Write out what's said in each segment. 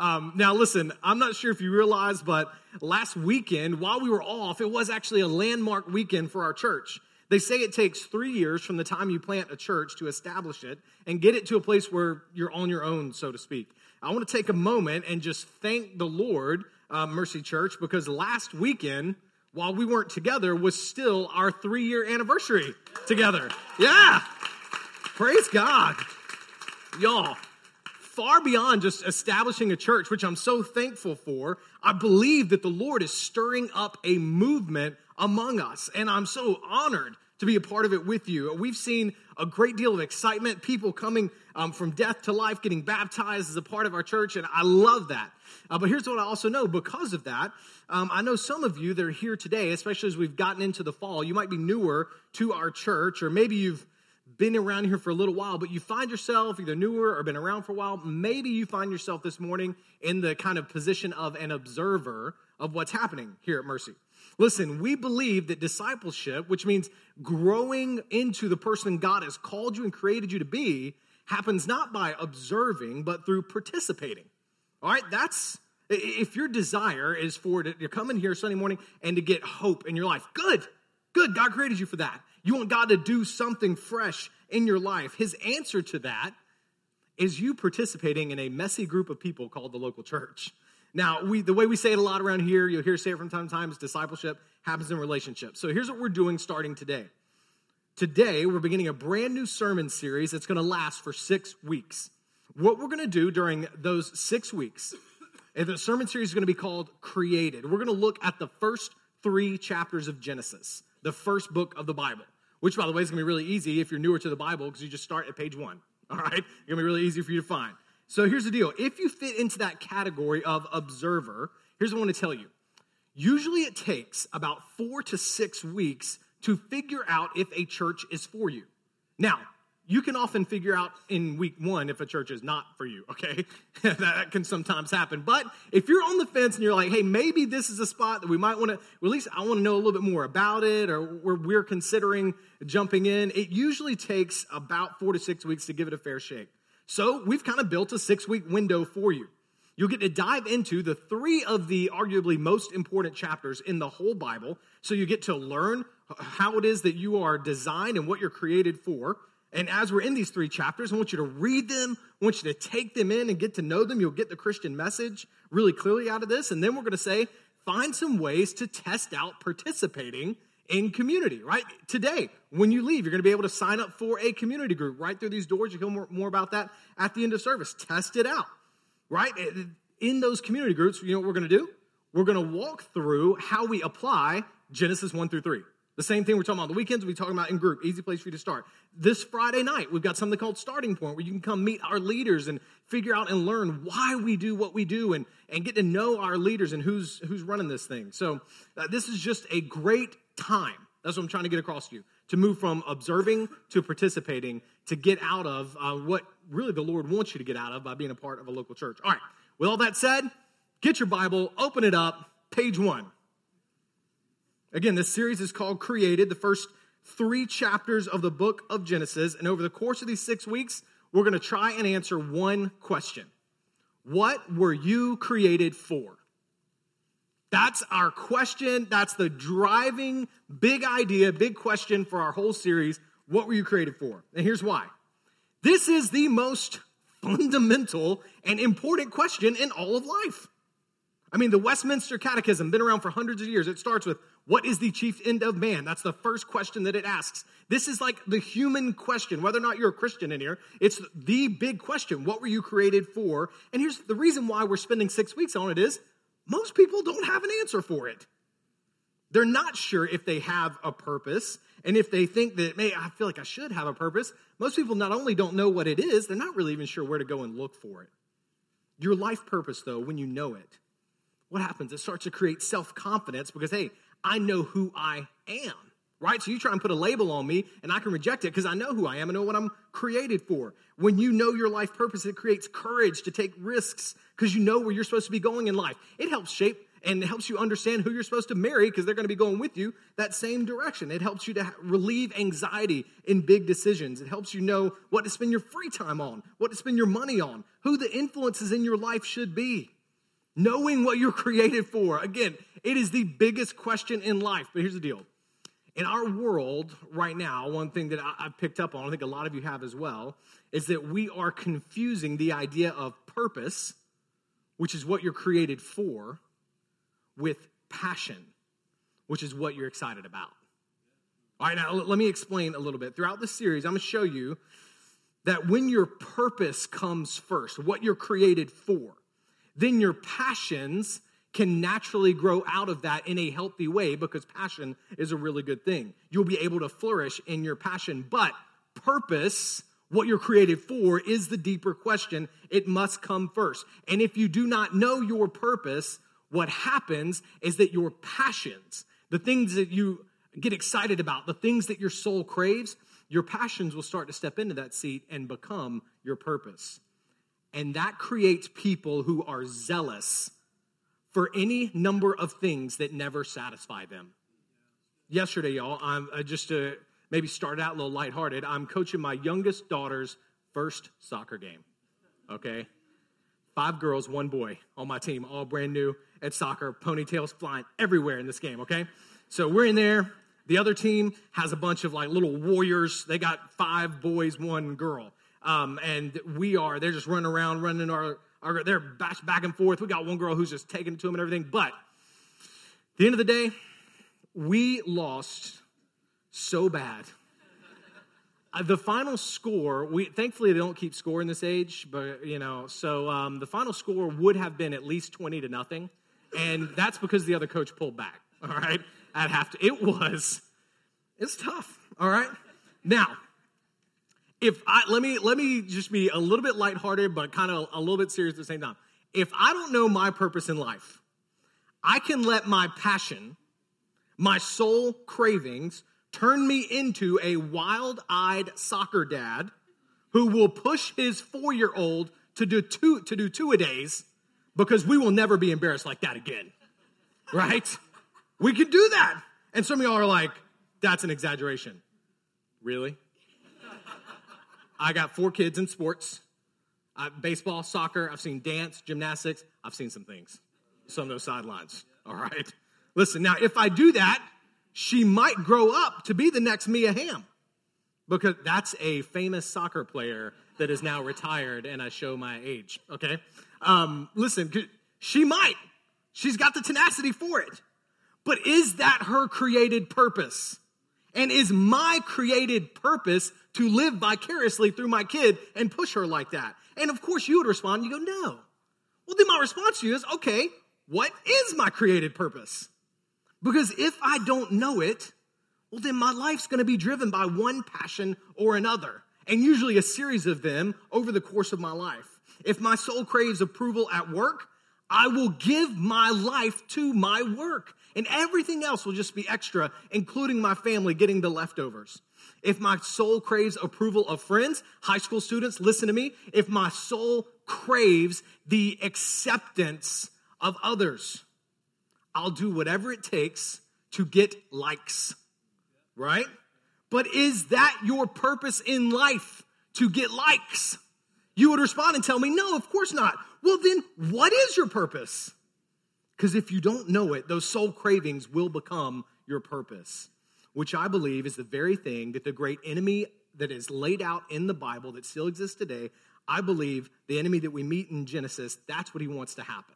Um, now, listen, I'm not sure if you realize, but last weekend, while we were off, it was actually a landmark weekend for our church. They say it takes three years from the time you plant a church to establish it and get it to a place where you're on your own, so to speak. I want to take a moment and just thank the Lord uh, Mercy Church because last weekend, while we weren't together, was still our three year anniversary together. Yeah. Praise God. Y'all, far beyond just establishing a church, which I'm so thankful for, I believe that the Lord is stirring up a movement among us. And I'm so honored to be a part of it with you. We've seen a great deal of excitement, people coming um, from death to life, getting baptized as a part of our church, and I love that. Uh, but here's what I also know because of that, um, I know some of you that are here today, especially as we've gotten into the fall, you might be newer to our church, or maybe you've been around here for a little while, but you find yourself either newer or been around for a while. Maybe you find yourself this morning in the kind of position of an observer of what's happening here at Mercy. Listen, we believe that discipleship, which means growing into the person God has called you and created you to be, happens not by observing, but through participating. All right, that's if your desire is for to, come in here Sunday morning and to get hope in your life, good, good. God created you for that. You want God to do something fresh in your life. His answer to that is you participating in a messy group of people called the local church. Now, we, the way we say it a lot around here, you'll hear say it from time to time, is discipleship happens in relationships. So here's what we're doing starting today. Today, we're beginning a brand new sermon series that's going to last for six weeks. What we're going to do during those six weeks, and the sermon series is going to be called Created. We're going to look at the first three chapters of Genesis, the first book of the Bible, which, by the way, is going to be really easy if you're newer to the Bible because you just start at page one. All right? It's going to be really easy for you to find. So here's the deal if you fit into that category of observer, here's what I want to tell you. Usually it takes about four to six weeks to figure out if a church is for you. Now, you can often figure out in week one if a church is not for you, okay? that can sometimes happen. But if you're on the fence and you're like, hey, maybe this is a spot that we might want to, at least I want to know a little bit more about it, or we're, we're considering jumping in, it usually takes about four to six weeks to give it a fair shake. So we've kind of built a six week window for you. You'll get to dive into the three of the arguably most important chapters in the whole Bible. So you get to learn how it is that you are designed and what you're created for. And as we're in these three chapters, I want you to read them. I want you to take them in and get to know them. You'll get the Christian message really clearly out of this. And then we're going to say, find some ways to test out participating in community, right? Today, when you leave, you're going to be able to sign up for a community group right through these doors. You'll hear more, more about that at the end of service. Test it out, right? In those community groups, you know what we're going to do? We're going to walk through how we apply Genesis 1 through 3. The same thing we're talking about the weekends, we're talking about in group. Easy place for you to start. This Friday night, we've got something called Starting Point where you can come meet our leaders and figure out and learn why we do what we do and, and get to know our leaders and who's, who's running this thing. So, uh, this is just a great time. That's what I'm trying to get across to you to move from observing to participating to get out of uh, what really the Lord wants you to get out of by being a part of a local church. All right, with all that said, get your Bible, open it up, page one. Again, this series is called Created, the first three chapters of the book of Genesis. And over the course of these six weeks, we're going to try and answer one question What were you created for? That's our question. That's the driving big idea, big question for our whole series. What were you created for? And here's why. This is the most fundamental and important question in all of life. I mean, the Westminster Catechism, been around for hundreds of years. It starts with, What is the chief end of man? That's the first question that it asks. This is like the human question, whether or not you're a Christian in here. It's the big question. What were you created for? And here's the reason why we're spending six weeks on it is most people don't have an answer for it. They're not sure if they have a purpose. And if they think that, may I feel like I should have a purpose, most people not only don't know what it is, they're not really even sure where to go and look for it. Your life purpose, though, when you know it, what happens? It starts to create self confidence because, hey, I know who I am, right? So you try and put a label on me and I can reject it because I know who I am and know what I'm created for. When you know your life purpose, it creates courage to take risks because you know where you're supposed to be going in life. It helps shape and it helps you understand who you're supposed to marry because they're going to be going with you that same direction. It helps you to relieve anxiety in big decisions. It helps you know what to spend your free time on, what to spend your money on, who the influences in your life should be. Knowing what you're created for. Again, it is the biggest question in life. But here's the deal. In our world right now, one thing that I've picked up on, I think a lot of you have as well, is that we are confusing the idea of purpose, which is what you're created for, with passion, which is what you're excited about. All right, now let me explain a little bit. Throughout this series, I'm going to show you that when your purpose comes first, what you're created for, then your passions can naturally grow out of that in a healthy way because passion is a really good thing. You'll be able to flourish in your passion, but purpose, what you're created for, is the deeper question. It must come first. And if you do not know your purpose, what happens is that your passions, the things that you get excited about, the things that your soul craves, your passions will start to step into that seat and become your purpose. And that creates people who are zealous for any number of things that never satisfy them. Yesterday, y'all, I'm I just to maybe start out a little lighthearted. I'm coaching my youngest daughter's first soccer game. Okay, five girls, one boy on my team, all brand new at soccer, ponytails flying everywhere in this game. Okay, so we're in there. The other team has a bunch of like little warriors. They got five boys, one girl. Um, and we are, they're just running around, running our are they're back, back and forth. We got one girl who's just taking to him and everything. But the end of the day, we lost so bad. Uh, the final score, we thankfully they don't keep score in this age, but you know, so um, the final score would have been at least twenty to nothing, and that's because the other coach pulled back. All right, I'd have to. It was, it's tough. All right, now if I let me let me just be a little bit lighthearted, but kind of a little bit serious at the same time. If I don't know my purpose in life, I can let my passion, my soul cravings, turn me into a wild-eyed soccer dad who will push his four-year-old to do two to do two a days because we will never be embarrassed like that again. Right? we can do that. And some of y'all are like, that's an exaggeration. Really? I got four kids in sports uh, baseball, soccer. I've seen dance, gymnastics. I've seen some things, some of those sidelines. All right. Listen, now, if I do that, she might grow up to be the next Mia Hamm because that's a famous soccer player that is now retired, and I show my age. Okay. Um, listen, she might. She's got the tenacity for it. But is that her created purpose? And is my created purpose to live vicariously through my kid and push her like that? And of course, you would respond, you go, no. Well, then my response to you is, okay, what is my created purpose? Because if I don't know it, well, then my life's going to be driven by one passion or another, and usually a series of them over the course of my life. If my soul craves approval at work, I will give my life to my work and everything else will just be extra, including my family getting the leftovers. If my soul craves approval of friends, high school students, listen to me. If my soul craves the acceptance of others, I'll do whatever it takes to get likes, right? But is that your purpose in life to get likes? You would respond and tell me, no, of course not. Well, then what is your purpose? Because if you don't know it, those soul cravings will become your purpose, which I believe is the very thing that the great enemy that is laid out in the Bible that still exists today, I believe the enemy that we meet in Genesis, that's what he wants to happen.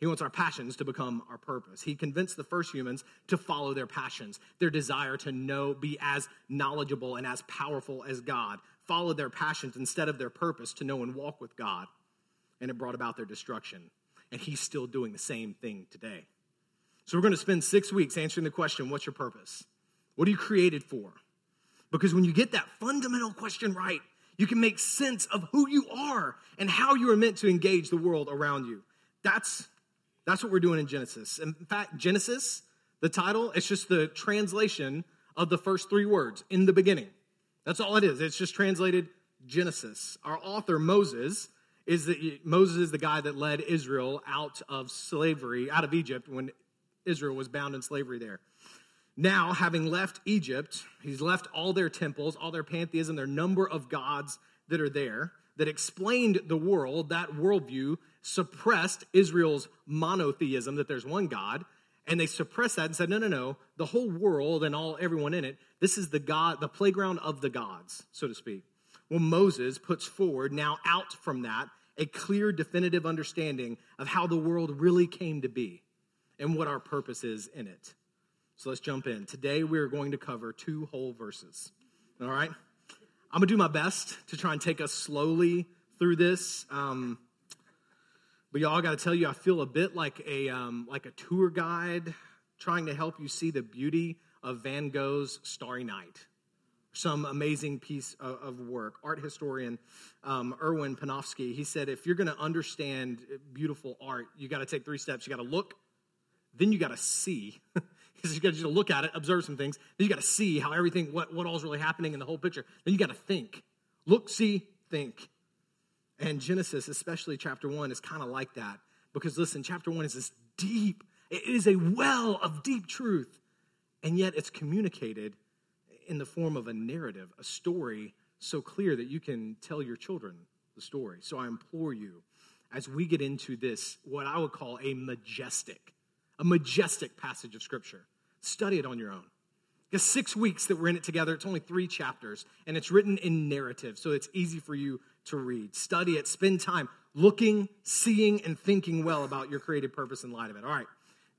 He wants our passions to become our purpose. He convinced the first humans to follow their passions, their desire to know, be as knowledgeable and as powerful as God, follow their passions instead of their purpose to know and walk with God. And it brought about their destruction. And he's still doing the same thing today. So we're going to spend six weeks answering the question what's your purpose? What are you created for? Because when you get that fundamental question right, you can make sense of who you are and how you are meant to engage the world around you. That's, that's what we're doing in Genesis. In fact, Genesis, the title, it's just the translation of the first three words in the beginning. That's all it is. It's just translated Genesis. Our author, Moses, is the, Moses is the guy that led Israel out of slavery, out of Egypt when Israel was bound in slavery there. Now, having left Egypt, he's left all their temples, all their pantheism, their number of gods that are there that explained the world. That worldview suppressed Israel's monotheism, that there's one God, and they suppressed that and said, no, no, no, the whole world and all everyone in it, this is the God, the playground of the gods, so to speak. Well, Moses puts forward now out from that a clear, definitive understanding of how the world really came to be and what our purpose is in it. So let's jump in. Today we're going to cover two whole verses. All right? I'm going to do my best to try and take us slowly through this. Um, but y'all got to tell you, I feel a bit like a, um, like a tour guide trying to help you see the beauty of Van Gogh's Starry Night. Some amazing piece of, of work. Art historian um, Erwin Panofsky, he said, if you're going to understand beautiful art, you got to take three steps. You got to look, then you got to see. because you got to look at it, observe some things. Then you got to see how everything, what, what all's really happening in the whole picture. Then you got to think. Look, see, think. And Genesis, especially chapter one, is kind of like that. Because listen, chapter one is this deep, it is a well of deep truth. And yet it's communicated in the form of a narrative, a story so clear that you can tell your children the story. So I implore you, as we get into this, what I would call a majestic, a majestic passage of Scripture, Study it on your own. Because six weeks that we're in it together, it's only three chapters, and it's written in narrative, so it's easy for you to read. Study it, spend time looking, seeing, and thinking well about your creative purpose in light of it. All right,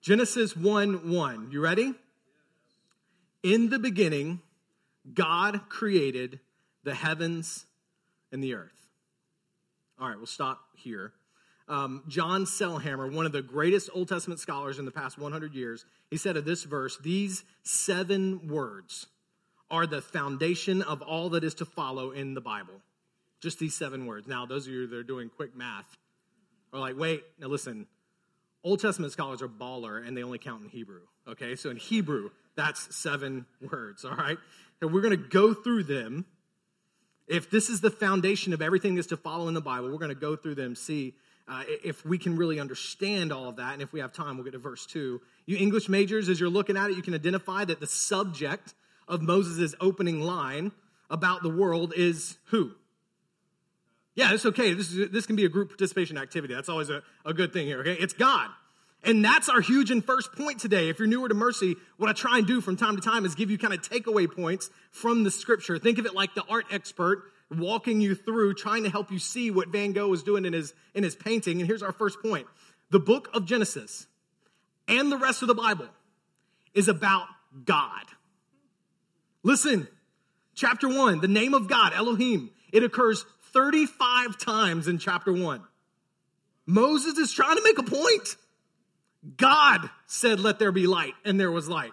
Genesis 1 1. You ready? In the beginning, God created the heavens and the earth. All right, we'll stop here. Um, John Sailhamer, one of the greatest Old Testament scholars in the past 100 years, he said of this verse, these seven words are the foundation of all that is to follow in the Bible. Just these seven words. Now, those of you that are doing quick math are like, wait, now listen, Old Testament scholars are baller and they only count in Hebrew. Okay, so in Hebrew, that's seven words, all right? And we're going to go through them. If this is the foundation of everything that's to follow in the Bible, we're going to go through them, see uh, if we can really understand all of that, and if we have time, we'll get to verse 2. You English majors, as you're looking at it, you can identify that the subject of Moses' opening line about the world is who? Yeah, it's okay. This, is, this can be a group participation activity. That's always a, a good thing here, okay? It's God. And that's our huge and first point today. If you're newer to Mercy, what I try and do from time to time is give you kind of takeaway points from the scripture. Think of it like the art expert walking you through, trying to help you see what Van Gogh was doing in his, in his painting. And here's our first point the book of Genesis and the rest of the Bible is about God. Listen, chapter one, the name of God, Elohim, it occurs 35 times in chapter one. Moses is trying to make a point. God said, Let there be light, and there was light.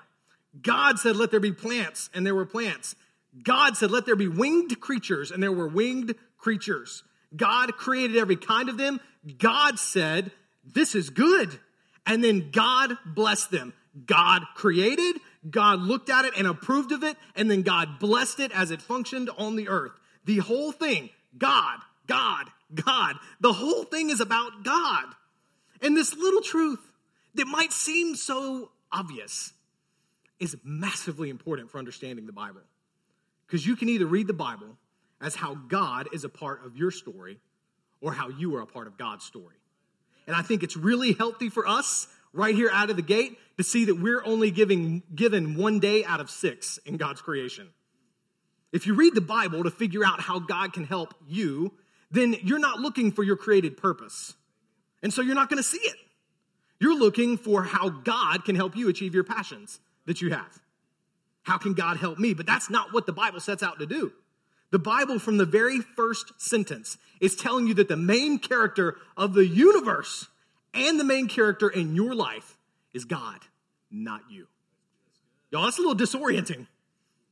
God said, Let there be plants, and there were plants. God said, Let there be winged creatures, and there were winged creatures. God created every kind of them. God said, This is good. And then God blessed them. God created, God looked at it and approved of it, and then God blessed it as it functioned on the earth. The whole thing, God, God, God. The whole thing is about God. And this little truth that might seem so obvious is massively important for understanding the Bible. Because you can either read the Bible as how God is a part of your story or how you are a part of God's story. And I think it's really healthy for us right here out of the gate to see that we're only giving, given one day out of six in God's creation. If you read the Bible to figure out how God can help you, then you're not looking for your created purpose. And so you're not going to see it. You're looking for how God can help you achieve your passions that you have. How can God help me? But that's not what the Bible sets out to do. The Bible, from the very first sentence, is telling you that the main character of the universe and the main character in your life is God. not you. Y'all, that's a little disorienting.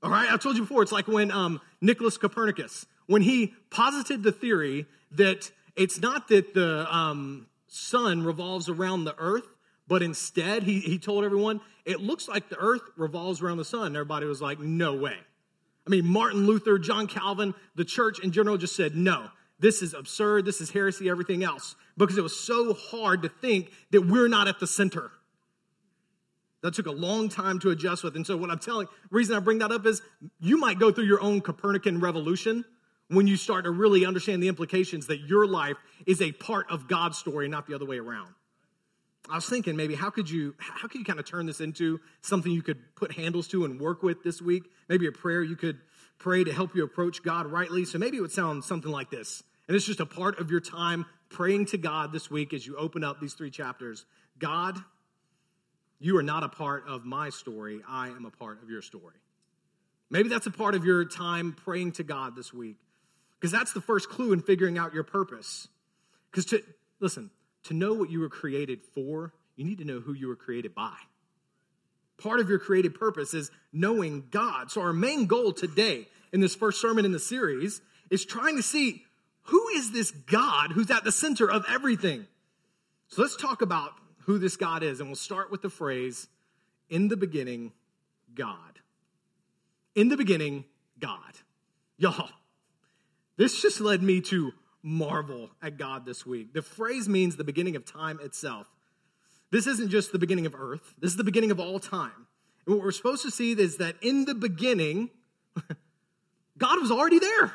All right, I told you before, it's like when um, Nicholas Copernicus, when he posited the theory that it's not that the um, sun revolves around the earth, but instead he, he told everyone, it looks like the earth revolves around the sun. Everybody was like, no way. I mean, Martin Luther, John Calvin, the church in general just said, no, this is absurd, this is heresy, everything else, because it was so hard to think that we're not at the center. That took a long time to adjust with. And so, what I'm telling, reason I bring that up is you might go through your own Copernican revolution when you start to really understand the implications that your life is a part of God's story, not the other way around. I was thinking maybe how could you how could you kind of turn this into something you could put handles to and work with this week? Maybe a prayer you could pray to help you approach God rightly. So maybe it would sound something like this. And it's just a part of your time praying to God this week as you open up these three chapters. God, you are not a part of my story, I am a part of your story. Maybe that's a part of your time praying to God this week. Because that's the first clue in figuring out your purpose. Because to, listen, to know what you were created for, you need to know who you were created by. Part of your created purpose is knowing God. So, our main goal today in this first sermon in the series is trying to see who is this God who's at the center of everything. So, let's talk about who this God is. And we'll start with the phrase, in the beginning, God. In the beginning, God. Y'all, this just led me to marvel at God this week. The phrase means the beginning of time itself. This isn't just the beginning of earth, this is the beginning of all time. And what we're supposed to see is that in the beginning, God was already there.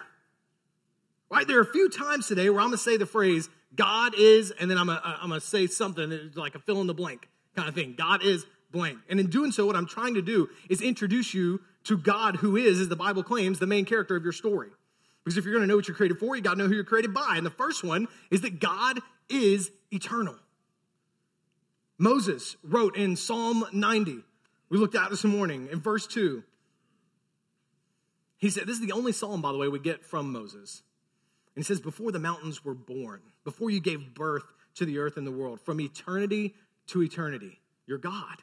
Right? There are a few times today where I'm going to say the phrase, God is, and then I'm going I'm to say something like a fill in the blank kind of thing. God is blank. And in doing so, what I'm trying to do is introduce you to God who is, as the Bible claims, the main character of your story. Because if you're going to know what you're created for, you got to know who you're created by. And the first one is that God is eternal. Moses wrote in Psalm 90, we looked at this morning, in verse 2. He said, This is the only psalm, by the way, we get from Moses. And he says, Before the mountains were born, before you gave birth to the earth and the world, from eternity to eternity, you're God.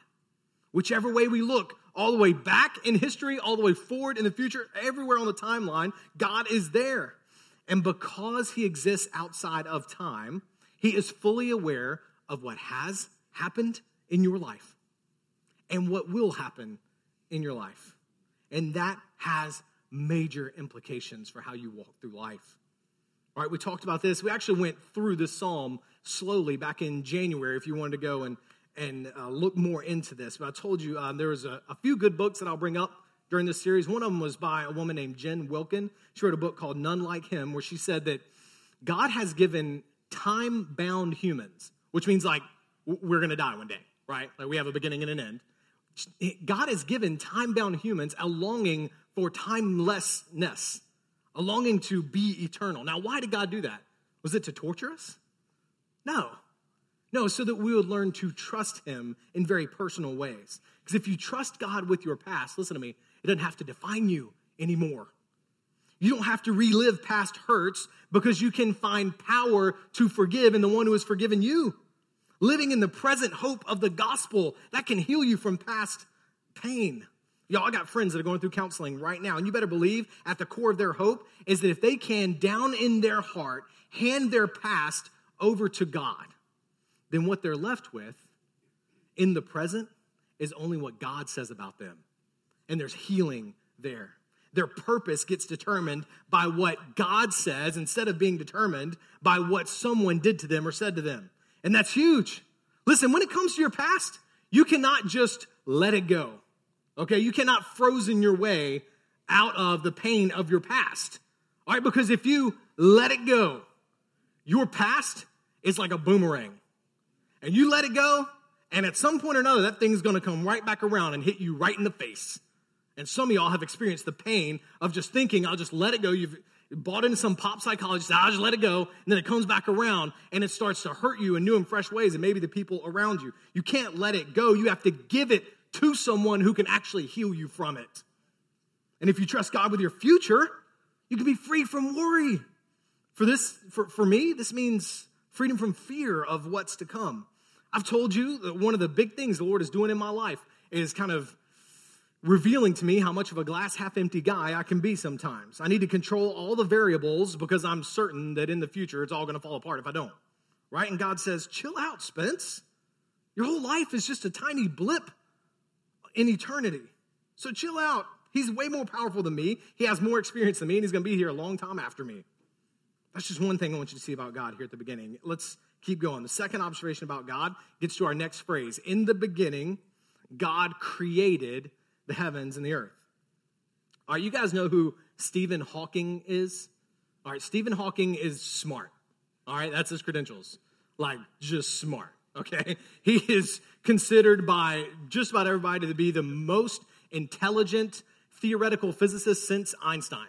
Whichever way we look, all the way back in history, all the way forward in the future, everywhere on the timeline, God is there. And because he exists outside of time, he is fully aware of what has happened in your life and what will happen in your life. And that has major implications for how you walk through life. All right, we talked about this. We actually went through this psalm slowly back in January if you wanted to go and and uh, look more into this. But I told you um, there was a, a, few good books that I'll bring up during this series. One of them was by a woman named Jen Wilkin. She wrote a book called None Like Him, where she said that God has given time bound humans, which means like we're going to die one day, right? Like we have a beginning and an end. God has given time bound humans a longing for timelessness, a longing to be eternal. Now, why did God do that? Was it to torture us? No. No, so that we would learn to trust Him in very personal ways. Because if you trust God with your past, listen to me, it doesn't have to define you anymore. You don't have to relive past hurts because you can find power to forgive in the one who has forgiven you. Living in the present hope of the gospel that can heal you from past pain. Y'all, I got friends that are going through counseling right now, and you better believe at the core of their hope is that if they can, down in their heart, hand their past over to God, then what they're left with in the present is only what God says about them. And there's healing there. Their purpose gets determined by what God says instead of being determined by what someone did to them or said to them. And that's huge. Listen, when it comes to your past, you cannot just let it go. Okay? You cannot frozen your way out of the pain of your past. All right? Because if you let it go, your past is like a boomerang and you let it go, and at some point or another, that thing's gonna come right back around and hit you right in the face. And some of y'all have experienced the pain of just thinking, I'll just let it go. You've bought into some pop psychologist, I'll just let it go. And then it comes back around and it starts to hurt you in new and fresh ways, and maybe the people around you. You can't let it go. You have to give it to someone who can actually heal you from it. And if you trust God with your future, you can be free from worry. For this, for, for me, this means freedom from fear of what's to come. I've told you that one of the big things the Lord is doing in my life is kind of revealing to me how much of a glass half empty guy I can be sometimes. I need to control all the variables because I'm certain that in the future it's all going to fall apart if I don't. Right? And God says, chill out, Spence. Your whole life is just a tiny blip in eternity. So chill out. He's way more powerful than me. He has more experience than me, and he's going to be here a long time after me. That's just one thing I want you to see about God here at the beginning. Let's keep going. The second observation about God gets to our next phrase. In the beginning, God created the heavens and the earth. All right, you guys know who Stephen Hawking is? All right, Stephen Hawking is smart. All right, that's his credentials. Like, just smart, okay? He is considered by just about everybody to be the most intelligent theoretical physicist since Einstein.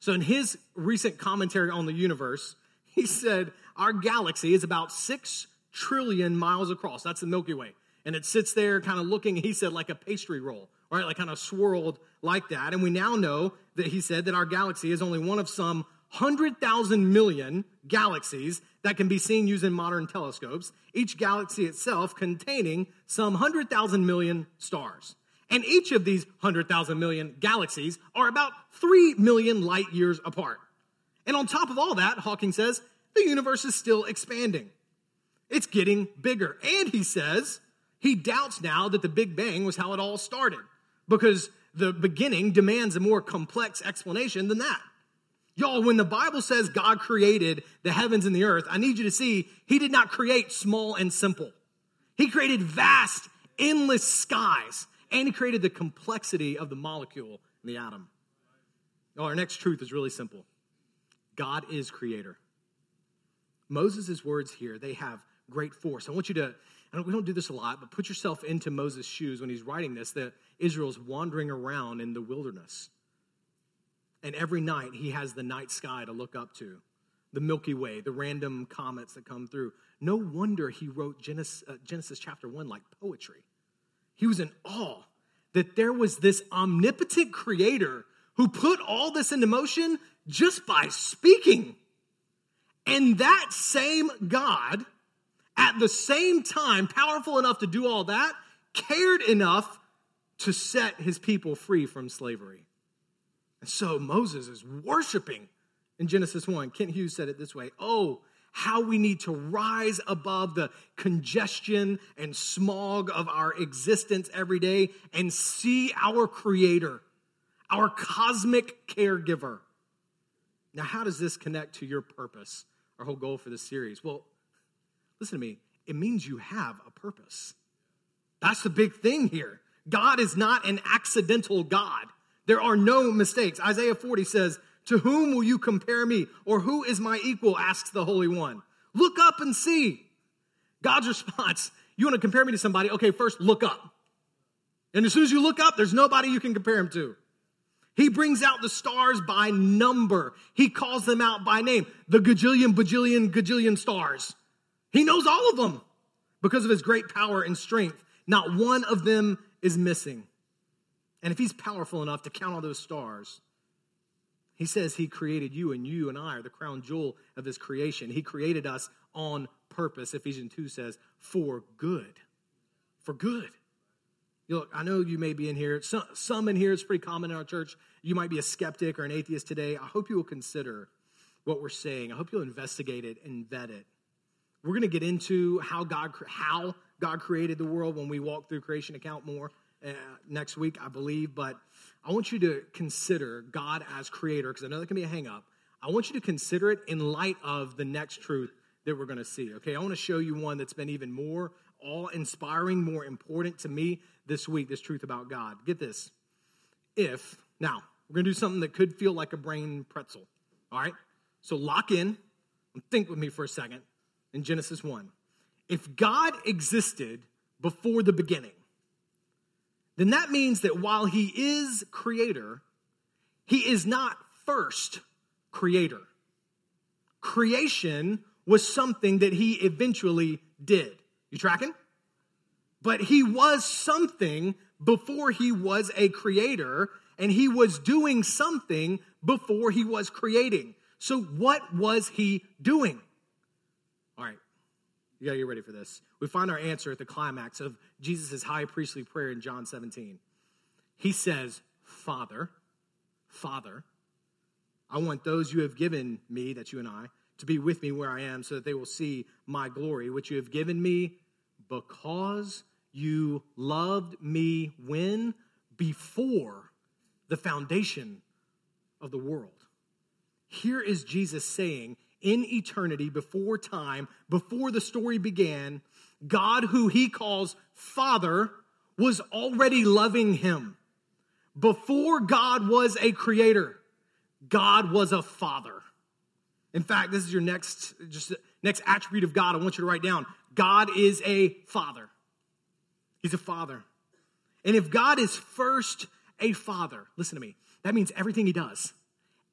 So, in his recent commentary on the universe, he said our galaxy is about six trillion miles across. That's the Milky Way. And it sits there kind of looking, he said, like a pastry roll right? Like kind of swirled like that. And we now know that he said that our galaxy is only one of some 100,000 million galaxies that can be seen using modern telescopes, each galaxy itself containing some 100,000 million stars. And each of these 100,000 million galaxies are about 3 million light years apart. And on top of all that, Hawking says, the universe is still expanding. It's getting bigger. And he says, he doubts now that the Big Bang was how it all started because the beginning demands a more complex explanation than that. Y'all, when the Bible says God created the heavens and the earth, I need you to see He did not create small and simple. He created vast, endless skies, and He created the complexity of the molecule and the atom. Our next truth is really simple God is creator. Moses' words here, they have great force. I want you to and we don't do this a lot, but put yourself into Moses' shoes when he's writing this that Israel's wandering around in the wilderness. And every night he has the night sky to look up to, the Milky Way, the random comets that come through. No wonder he wrote Genesis, uh, Genesis chapter 1 like poetry. He was in awe that there was this omnipotent creator who put all this into motion just by speaking. And that same God at the same time, powerful enough to do all that, cared enough to set his people free from slavery. And so Moses is worshiping in Genesis 1. Kent Hughes said it this way Oh, how we need to rise above the congestion and smog of our existence every day and see our Creator, our cosmic caregiver. Now, how does this connect to your purpose, our whole goal for this series? Well, listen to me, it means you have a purpose. That's the big thing here. God is not an accidental God. There are no mistakes. Isaiah 40 says, To whom will you compare me? Or who is my equal? asks the Holy One. Look up and see. God's response, You want to compare me to somebody? Okay, first look up. And as soon as you look up, there's nobody you can compare him to. He brings out the stars by number. He calls them out by name. The gajillion, bajillion, gajillion stars. He knows all of them because of his great power and strength. Not one of them is missing. And if he's powerful enough to count all those stars, he says he created you, and you and I are the crown jewel of his creation. He created us on purpose, Ephesians 2 says, for good. For good. Look, I know you may be in here. Some, some in here, it's pretty common in our church. You might be a skeptic or an atheist today. I hope you will consider what we're saying. I hope you'll investigate it and vet it. We're going to get into how God how God created the world when we walk through creation account more uh, next week, I believe. But I want you to consider God as creator because I know that can be a hangup. I want you to consider it in light of the next truth that we're going to see. Okay, I want to show you one that's been even more awe inspiring, more important to me this week. This truth about God. Get this. If now we're going to do something that could feel like a brain pretzel. All right, so lock in and think with me for a second in Genesis 1. If God existed before the beginning, then that means that while he is creator, he is not first creator. Creation was something that he eventually did. You tracking? But he was something before he was a creator, and he was doing something before he was creating. So, what was he doing? All right, You got to get ready for this. We find our answer at the climax of Jesus' high priestly prayer in John 17. He says, Father, Father, I want those you have given me, that you and I, to be with me where I am so that they will see my glory, which you have given me because you loved me when? Before the foundation of the world. Here is Jesus saying, in eternity, before time, before the story began, God, who he calls Father, was already loving him. Before God was a creator, God was a father. In fact, this is your next just next attribute of God I want you to write down. God is a father. He's a father. And if God is first a father, listen to me. That means everything he does.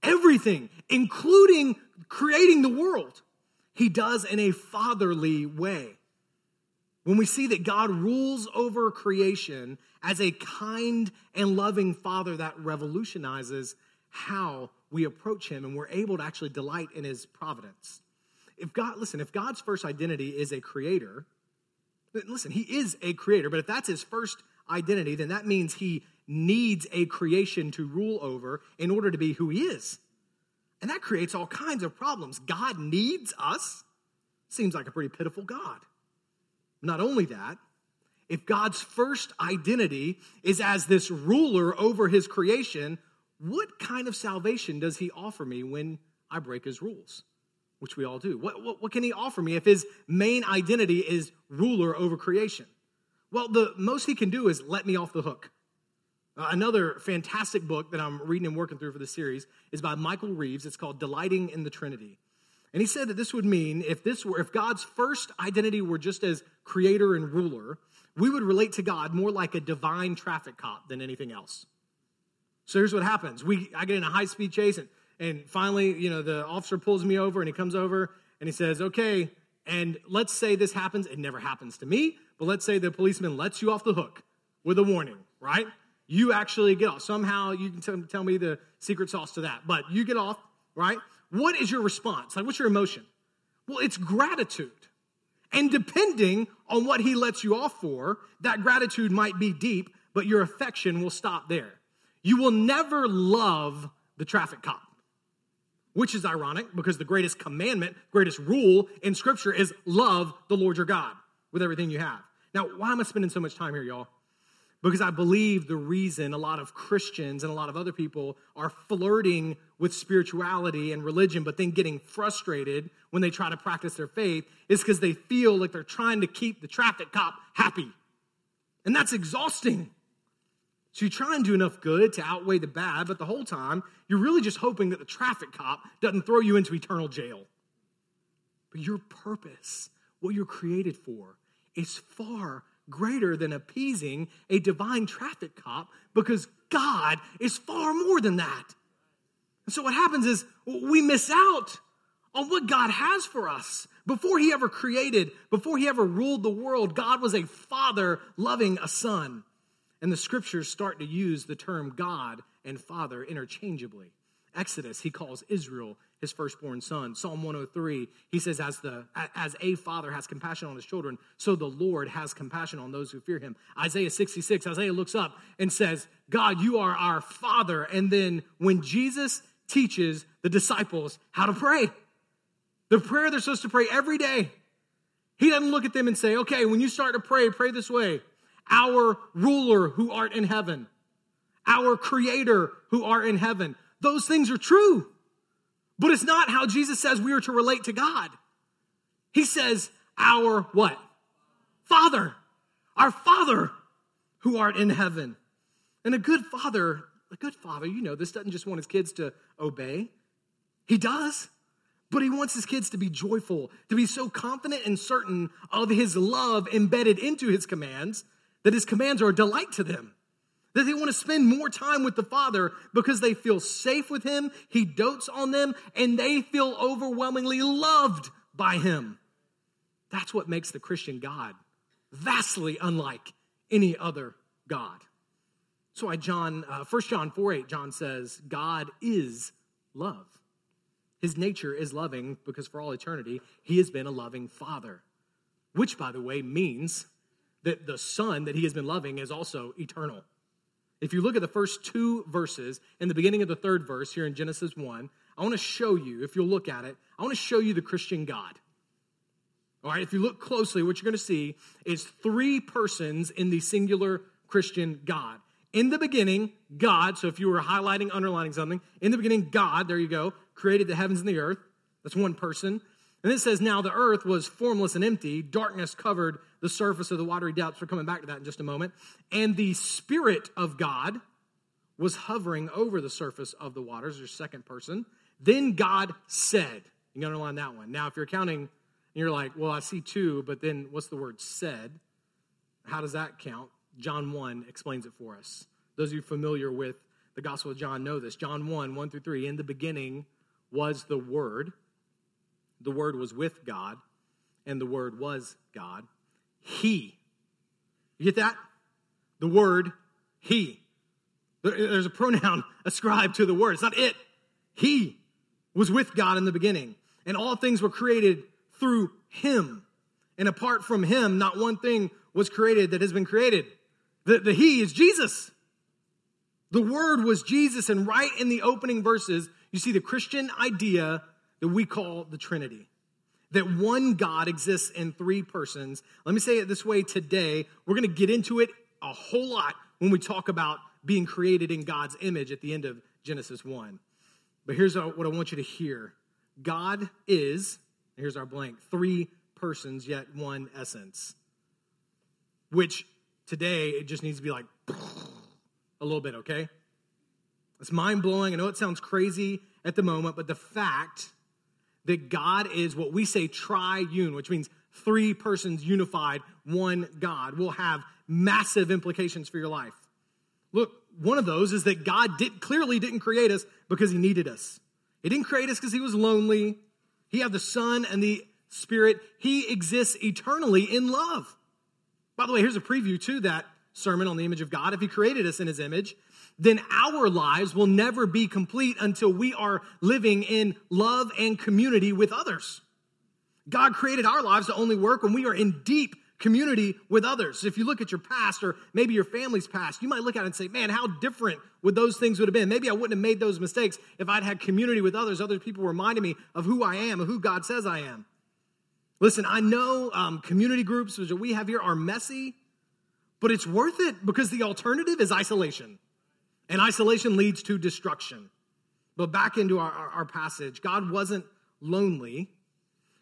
Everything, including creating the world, he does in a fatherly way. When we see that God rules over creation as a kind and loving father that revolutionizes how we approach him and we're able to actually delight in his providence. If God, listen, if God's first identity is a creator, listen, he is a creator, but if that's his first identity, then that means he needs a creation to rule over in order to be who he is. And that creates all kinds of problems. God needs us. Seems like a pretty pitiful God. Not only that, if God's first identity is as this ruler over his creation, what kind of salvation does he offer me when I break his rules? Which we all do. What, what, what, can he offer me if his main identity is ruler over creation? Well, the most he can do is let me off the hook. Uh, another fantastic book that I'm reading and working through for the series is by Michael Reeves. It's called Delighting in the Trinity. And he said that this would mean if this were if God's first identity were just as creator and ruler, we would relate to God more like a divine traffic cop than anything else. So here's what happens. We, I get in a high speed chase, and, and finally, you know, the officer pulls me over and he comes over and he says, okay, and let's say this happens. It never happens to me, but let's say the policeman lets you off the hook with a warning, right? You actually get off. Somehow you can t- tell me the secret sauce to that, but you get off, right? What is your response? Like, what's your emotion? Well, it's gratitude. And depending on what he lets you off for, that gratitude might be deep, but your affection will stop there. You will never love the traffic cop, which is ironic because the greatest commandment, greatest rule in Scripture is love the Lord your God with everything you have. Now, why am I spending so much time here, y'all? Because I believe the reason a lot of Christians and a lot of other people are flirting with spirituality and religion, but then getting frustrated when they try to practice their faith is because they feel like they're trying to keep the traffic cop happy. And that's exhausting. So you try and do enough good to outweigh the bad, but the whole time, you're really just hoping that the traffic cop doesn't throw you into eternal jail. But your purpose, what you're created for, is far greater than appeasing a divine traffic cop because God is far more than that. And so what happens is we miss out on what God has for us. Before he ever created, before he ever ruled the world, God was a father loving a son. And the scriptures start to use the term God and Father interchangeably. Exodus, he calls Israel his firstborn son. Psalm 103, he says, as, the, as a father has compassion on his children, so the Lord has compassion on those who fear him. Isaiah 66, Isaiah looks up and says, God, you are our father. And then when Jesus teaches the disciples how to pray, the prayer they're supposed to pray every day, he doesn't look at them and say, okay, when you start to pray, pray this way our ruler who art in heaven, our creator who art in heaven. Those things are true. But it's not how Jesus says we are to relate to God. He says, our what? Father. Our Father who art in heaven. And a good father, a good father, you know, this doesn't just want his kids to obey. He does. But he wants his kids to be joyful, to be so confident and certain of his love embedded into his commands that his commands are a delight to them. That they want to spend more time with the Father because they feel safe with him, he dotes on them, and they feel overwhelmingly loved by him. That's what makes the Christian God vastly unlike any other God. So I John, uh, 1 John 4 8, John says, God is love. His nature is loving because for all eternity, he has been a loving father. which, by the way, means that the Son that he has been loving is also eternal. If you look at the first two verses in the beginning of the third verse here in Genesis 1, I want to show you, if you'll look at it, I want to show you the Christian God. All right, if you look closely, what you're going to see is three persons in the singular Christian God. In the beginning, God, so if you were highlighting, underlining something, in the beginning, God, there you go, created the heavens and the earth. That's one person. And it says, Now the earth was formless and empty, darkness covered the surface of the watery depths. We're coming back to that in just a moment. And the Spirit of God was hovering over the surface of the waters, your second person. Then God said, You can underline that one. Now, if you're counting and you're like, Well, I see two, but then what's the word said? How does that count? John 1 explains it for us. Those of you familiar with the Gospel of John know this. John 1, 1 through 3. In the beginning was the Word the Word was with God, and the Word was God. He. You get that? The Word, He. There's a pronoun ascribed to the Word. It's not it. He was with God in the beginning, and all things were created through Him. And apart from Him, not one thing was created that has been created. The, the He is Jesus. The Word was Jesus, and right in the opening verses, you see the Christian idea that we call the Trinity. That one God exists in three persons. Let me say it this way today. We're going to get into it a whole lot when we talk about being created in God's image at the end of Genesis 1. But here's what I want you to hear God is, here's our blank, three persons, yet one essence. Which today it just needs to be like a little bit, okay? It's mind blowing. I know it sounds crazy at the moment, but the fact that God is what we say triune, which means three persons unified, one God, will have massive implications for your life. Look, one of those is that God did, clearly didn't create us because he needed us. He didn't create us because he was lonely. He had the Son and the Spirit. He exists eternally in love. By the way, here's a preview to that sermon on the image of God. If he created us in his image, then our lives will never be complete until we are living in love and community with others. God created our lives to only work when we are in deep community with others. If you look at your past or maybe your family's past, you might look at it and say, man, how different would those things would have been? Maybe I wouldn't have made those mistakes if I'd had community with others. Other people reminding me of who I am, of who God says I am. Listen, I know um, community groups that we have here are messy, but it's worth it because the alternative is isolation. And isolation leads to destruction. But back into our, our, our, passage, God wasn't lonely.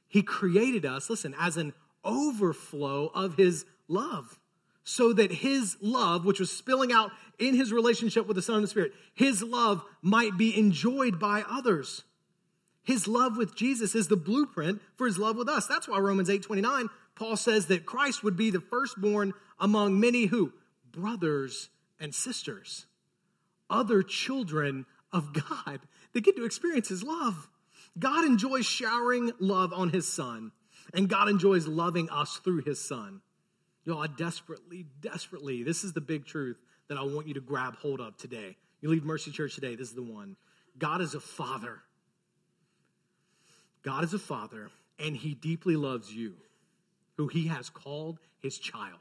He created us, listen, as an overflow of his love. So that his love, which was spilling out in his relationship with the Son and the Spirit, his love might be enjoyed by others. His love with Jesus is the blueprint for his love with us. That's why Romans 8 29, Paul says that Christ would be the firstborn among many who? Brothers and sisters other children of God that get to experience His love. God enjoys showering love on His Son, and God enjoys loving us through His Son. Y'all, I desperately, desperately, this is the big truth that I want you to grab hold of today. You leave Mercy Church today, this is the one. God is a father. God is a father, and He deeply loves you, who He has called His child.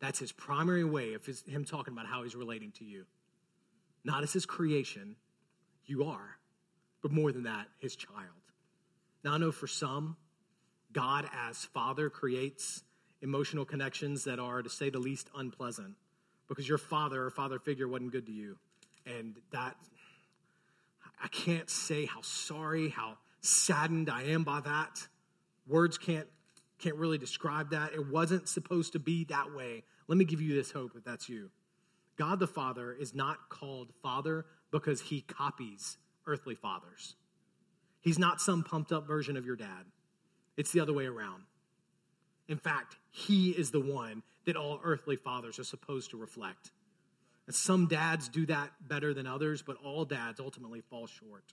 That's His primary way of his, Him talking about how He's relating to you not as his creation, you are, but more than that, his child. Now, I know for some, God as Father creates emotional connections that are, to say the least, unpleasant because your father or father figure wasn't good to you. And that, I can't say how sorry, how saddened I am by that. Words can't, can't really describe that. It wasn't supposed to be that way. Let me give you this hope if that's you. God the Father is not called Father because he copies earthly fathers. He's not some pumped up version of your dad, it's the other way around. In fact, he is the one that all earthly fathers are supposed to reflect. And some dads do that better than others, but all dads ultimately fall short.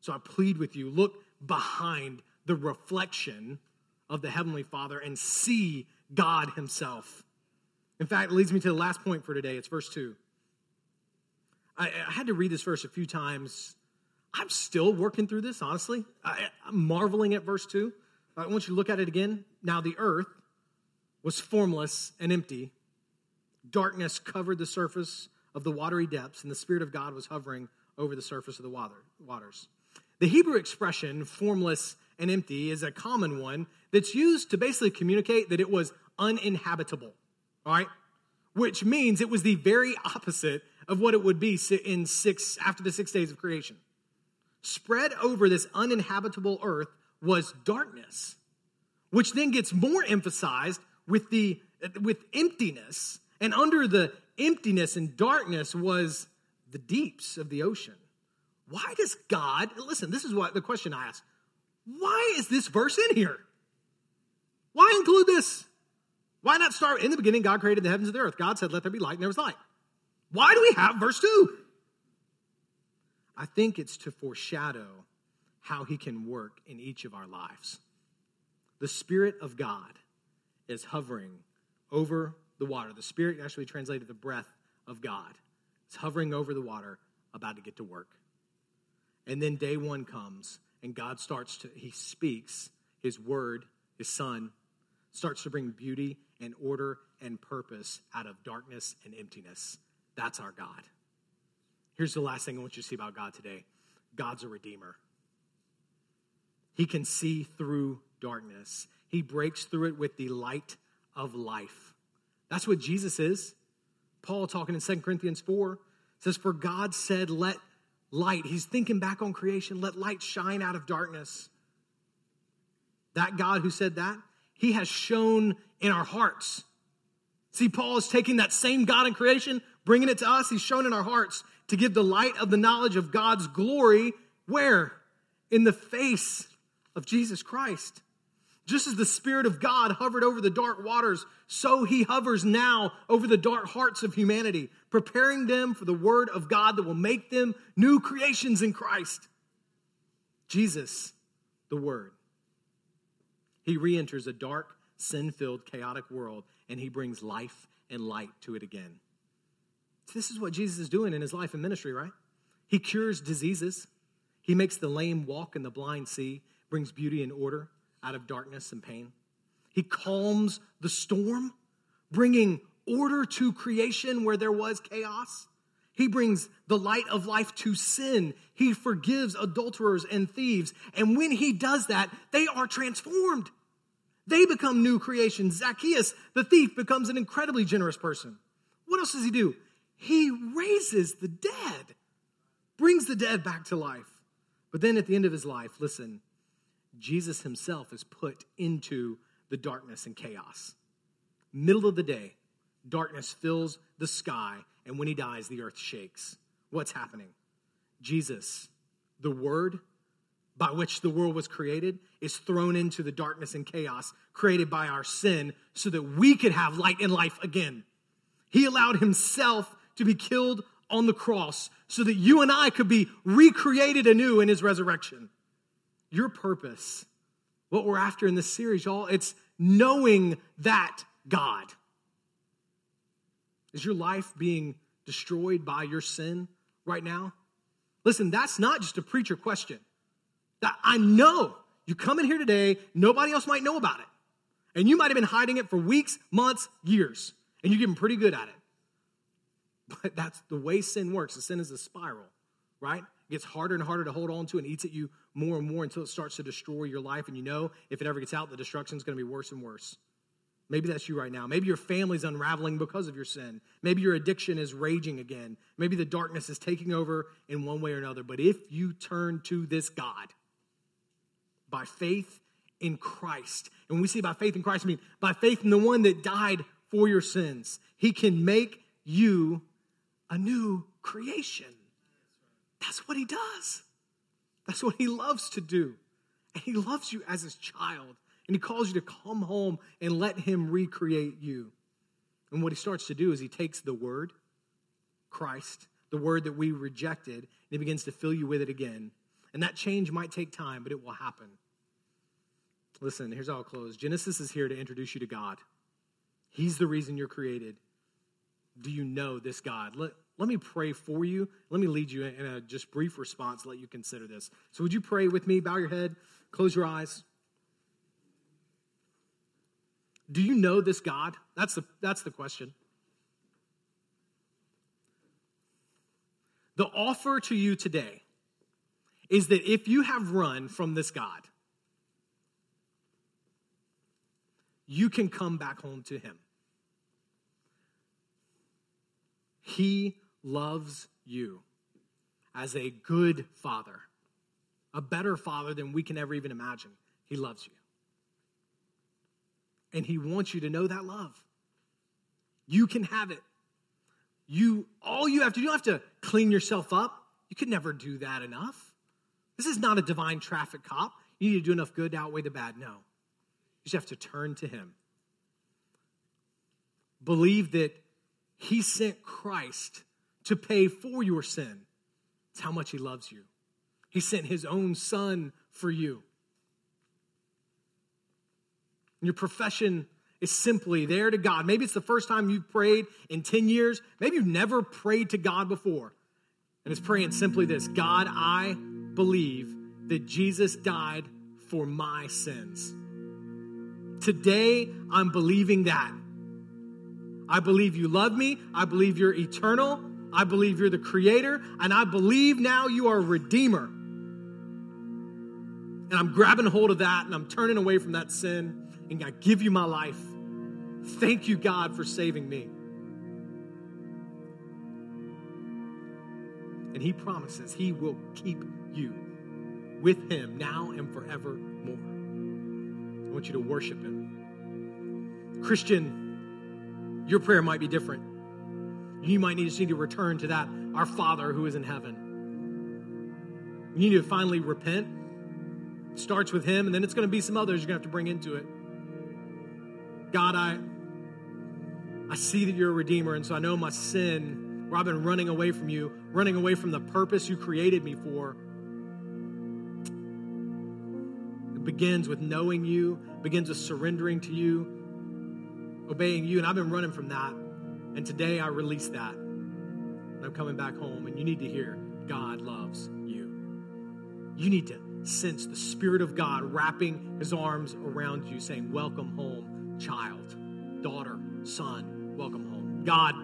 So I plead with you look behind the reflection of the Heavenly Father and see God Himself. In fact, it leads me to the last point for today. It's verse 2. I, I had to read this verse a few times. I'm still working through this, honestly. I, am marveling at verse 2. I want you to look at it again. Now, the earth was formless and empty. Darkness covered the surface of the watery depths, and the Spirit of God was hovering over the surface of the water, waters. The Hebrew expression, formless and empty, is a common one that's used to basically communicate that it was uninhabitable, all right? Which means it was the very opposite of what it would be in six, after the six days of creation. Spread over this uninhabitable earth was darkness, which then gets more emphasized with, the, with emptiness. And under the emptiness and darkness was the deeps of the ocean. Why does God, listen, this is what the question I ask. Why is this verse in here? Why include this? Why not start in the beginning? God created the heavens and the earth. God said, Let there be light, and there was light. Why do we have verse 2? I think it's to foreshadow how he can work in each of our lives. The Spirit of God is hovering over the water. The Spirit actually translated the breath of God. It's hovering over the water, about to get to work. And then day one comes, and God starts to, he speaks his word, his son, starts to bring beauty and order and purpose out of darkness and emptiness. That's our God. Here's the last thing I want you to see about God today God's a redeemer. He can see through darkness, He breaks through it with the light of life. That's what Jesus is. Paul, talking in 2 Corinthians 4, says, For God said, Let light, he's thinking back on creation, let light shine out of darkness. That God who said that, he has shone in our hearts. See, Paul is taking that same God in creation, bringing it to us. He's shone in our hearts to give the light of the knowledge of God's glory where? In the face of Jesus Christ. Just as the Spirit of God hovered over the dark waters, so he hovers now over the dark hearts of humanity, preparing them for the Word of God that will make them new creations in Christ. Jesus, the Word. He re enters a dark, sin filled, chaotic world, and he brings life and light to it again. This is what Jesus is doing in his life and ministry, right? He cures diseases, he makes the lame walk and the blind see, brings beauty and order out of darkness and pain. He calms the storm, bringing order to creation where there was chaos. He brings the light of life to sin. He forgives adulterers and thieves. And when he does that, they are transformed. They become new creations. Zacchaeus, the thief, becomes an incredibly generous person. What else does he do? He raises the dead, brings the dead back to life. But then at the end of his life, listen, Jesus himself is put into the darkness and chaos. Middle of the day, darkness fills the sky, and when he dies, the earth shakes. What's happening? Jesus, the Word by which the world was created, is thrown into the darkness and chaos created by our sin so that we could have light and life again. He allowed himself to be killed on the cross so that you and I could be recreated anew in his resurrection your purpose, what we're after in this series, y'all, it's knowing that God. Is your life being destroyed by your sin right now? Listen, that's not just a preacher question. I know you come in here today, nobody else might know about it. And you might have been hiding it for weeks, months, years, and you're getting pretty good at it. But that's the way sin works. The sin is a spiral, right? It gets harder and harder to hold on to and eats at you more and more until it starts to destroy your life. And you know, if it ever gets out, the destruction is going to be worse and worse. Maybe that's you right now. Maybe your family's unraveling because of your sin. Maybe your addiction is raging again. Maybe the darkness is taking over in one way or another. But if you turn to this God by faith in Christ, and when we see by faith in Christ, I mean by faith in the one that died for your sins, he can make you a new creation. That's what he does. That's what he loves to do. And he loves you as his child. And he calls you to come home and let him recreate you. And what he starts to do is he takes the word, Christ, the word that we rejected, and he begins to fill you with it again. And that change might take time, but it will happen. Listen, here's how I'll close Genesis is here to introduce you to God. He's the reason you're created. Do you know this God? Let, let me pray for you. Let me lead you in a just brief response, let you consider this. So, would you pray with me? Bow your head, close your eyes. Do you know this God? That's the, that's the question. The offer to you today is that if you have run from this God, you can come back home to Him. He loves you as a good father, a better father than we can ever even imagine. He loves you. And He wants you to know that love. You can have it. You all you have to do, you don't have to clean yourself up. You could never do that enough. This is not a divine traffic cop. You need to do enough good to outweigh the bad. No. You just have to turn to him. Believe that he sent Christ to pay for your sin. It's how much he loves you. He sent his own son for you. Your profession is simply there to God. Maybe it's the first time you've prayed in 10 years. Maybe you've never prayed to God before. And it's praying simply this God, I believe that Jesus died for my sins. Today, I'm believing that. I believe you love me. I believe you're eternal. I believe you're the creator. And I believe now you are a redeemer. And I'm grabbing hold of that and I'm turning away from that sin and I give you my life. Thank you, God, for saving me. And He promises He will keep you with Him now and forevermore. I want you to worship Him. Christian, your prayer might be different. You might need to need to return to that, our Father who is in heaven. You need to finally repent. It starts with Him, and then it's going to be some others you're going to have to bring into it. God, I, I see that you're a redeemer, and so I know my sin, where I've been running away from you, running away from the purpose you created me for. Begins with knowing you, begins with surrendering to you, obeying you, and I've been running from that. And today I release that. And I'm coming back home, and you need to hear God loves you. You need to sense the Spirit of God wrapping his arms around you, saying, Welcome home, child, daughter, son, welcome home. God,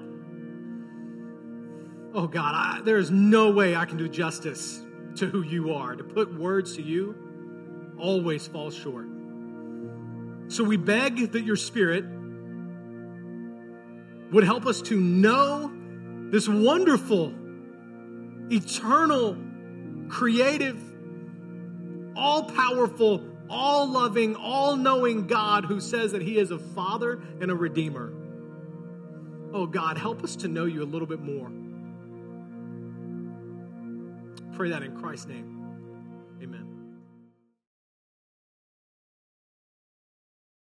oh God, I, there is no way I can do justice to who you are. To put words to you always falls short. So we beg that your Spirit would help us to know this wonderful, eternal, creative, all powerful, all loving, all knowing God who says that He is a Father and a Redeemer. Oh God, help us to know you a little bit more. Pray that in Christ's name.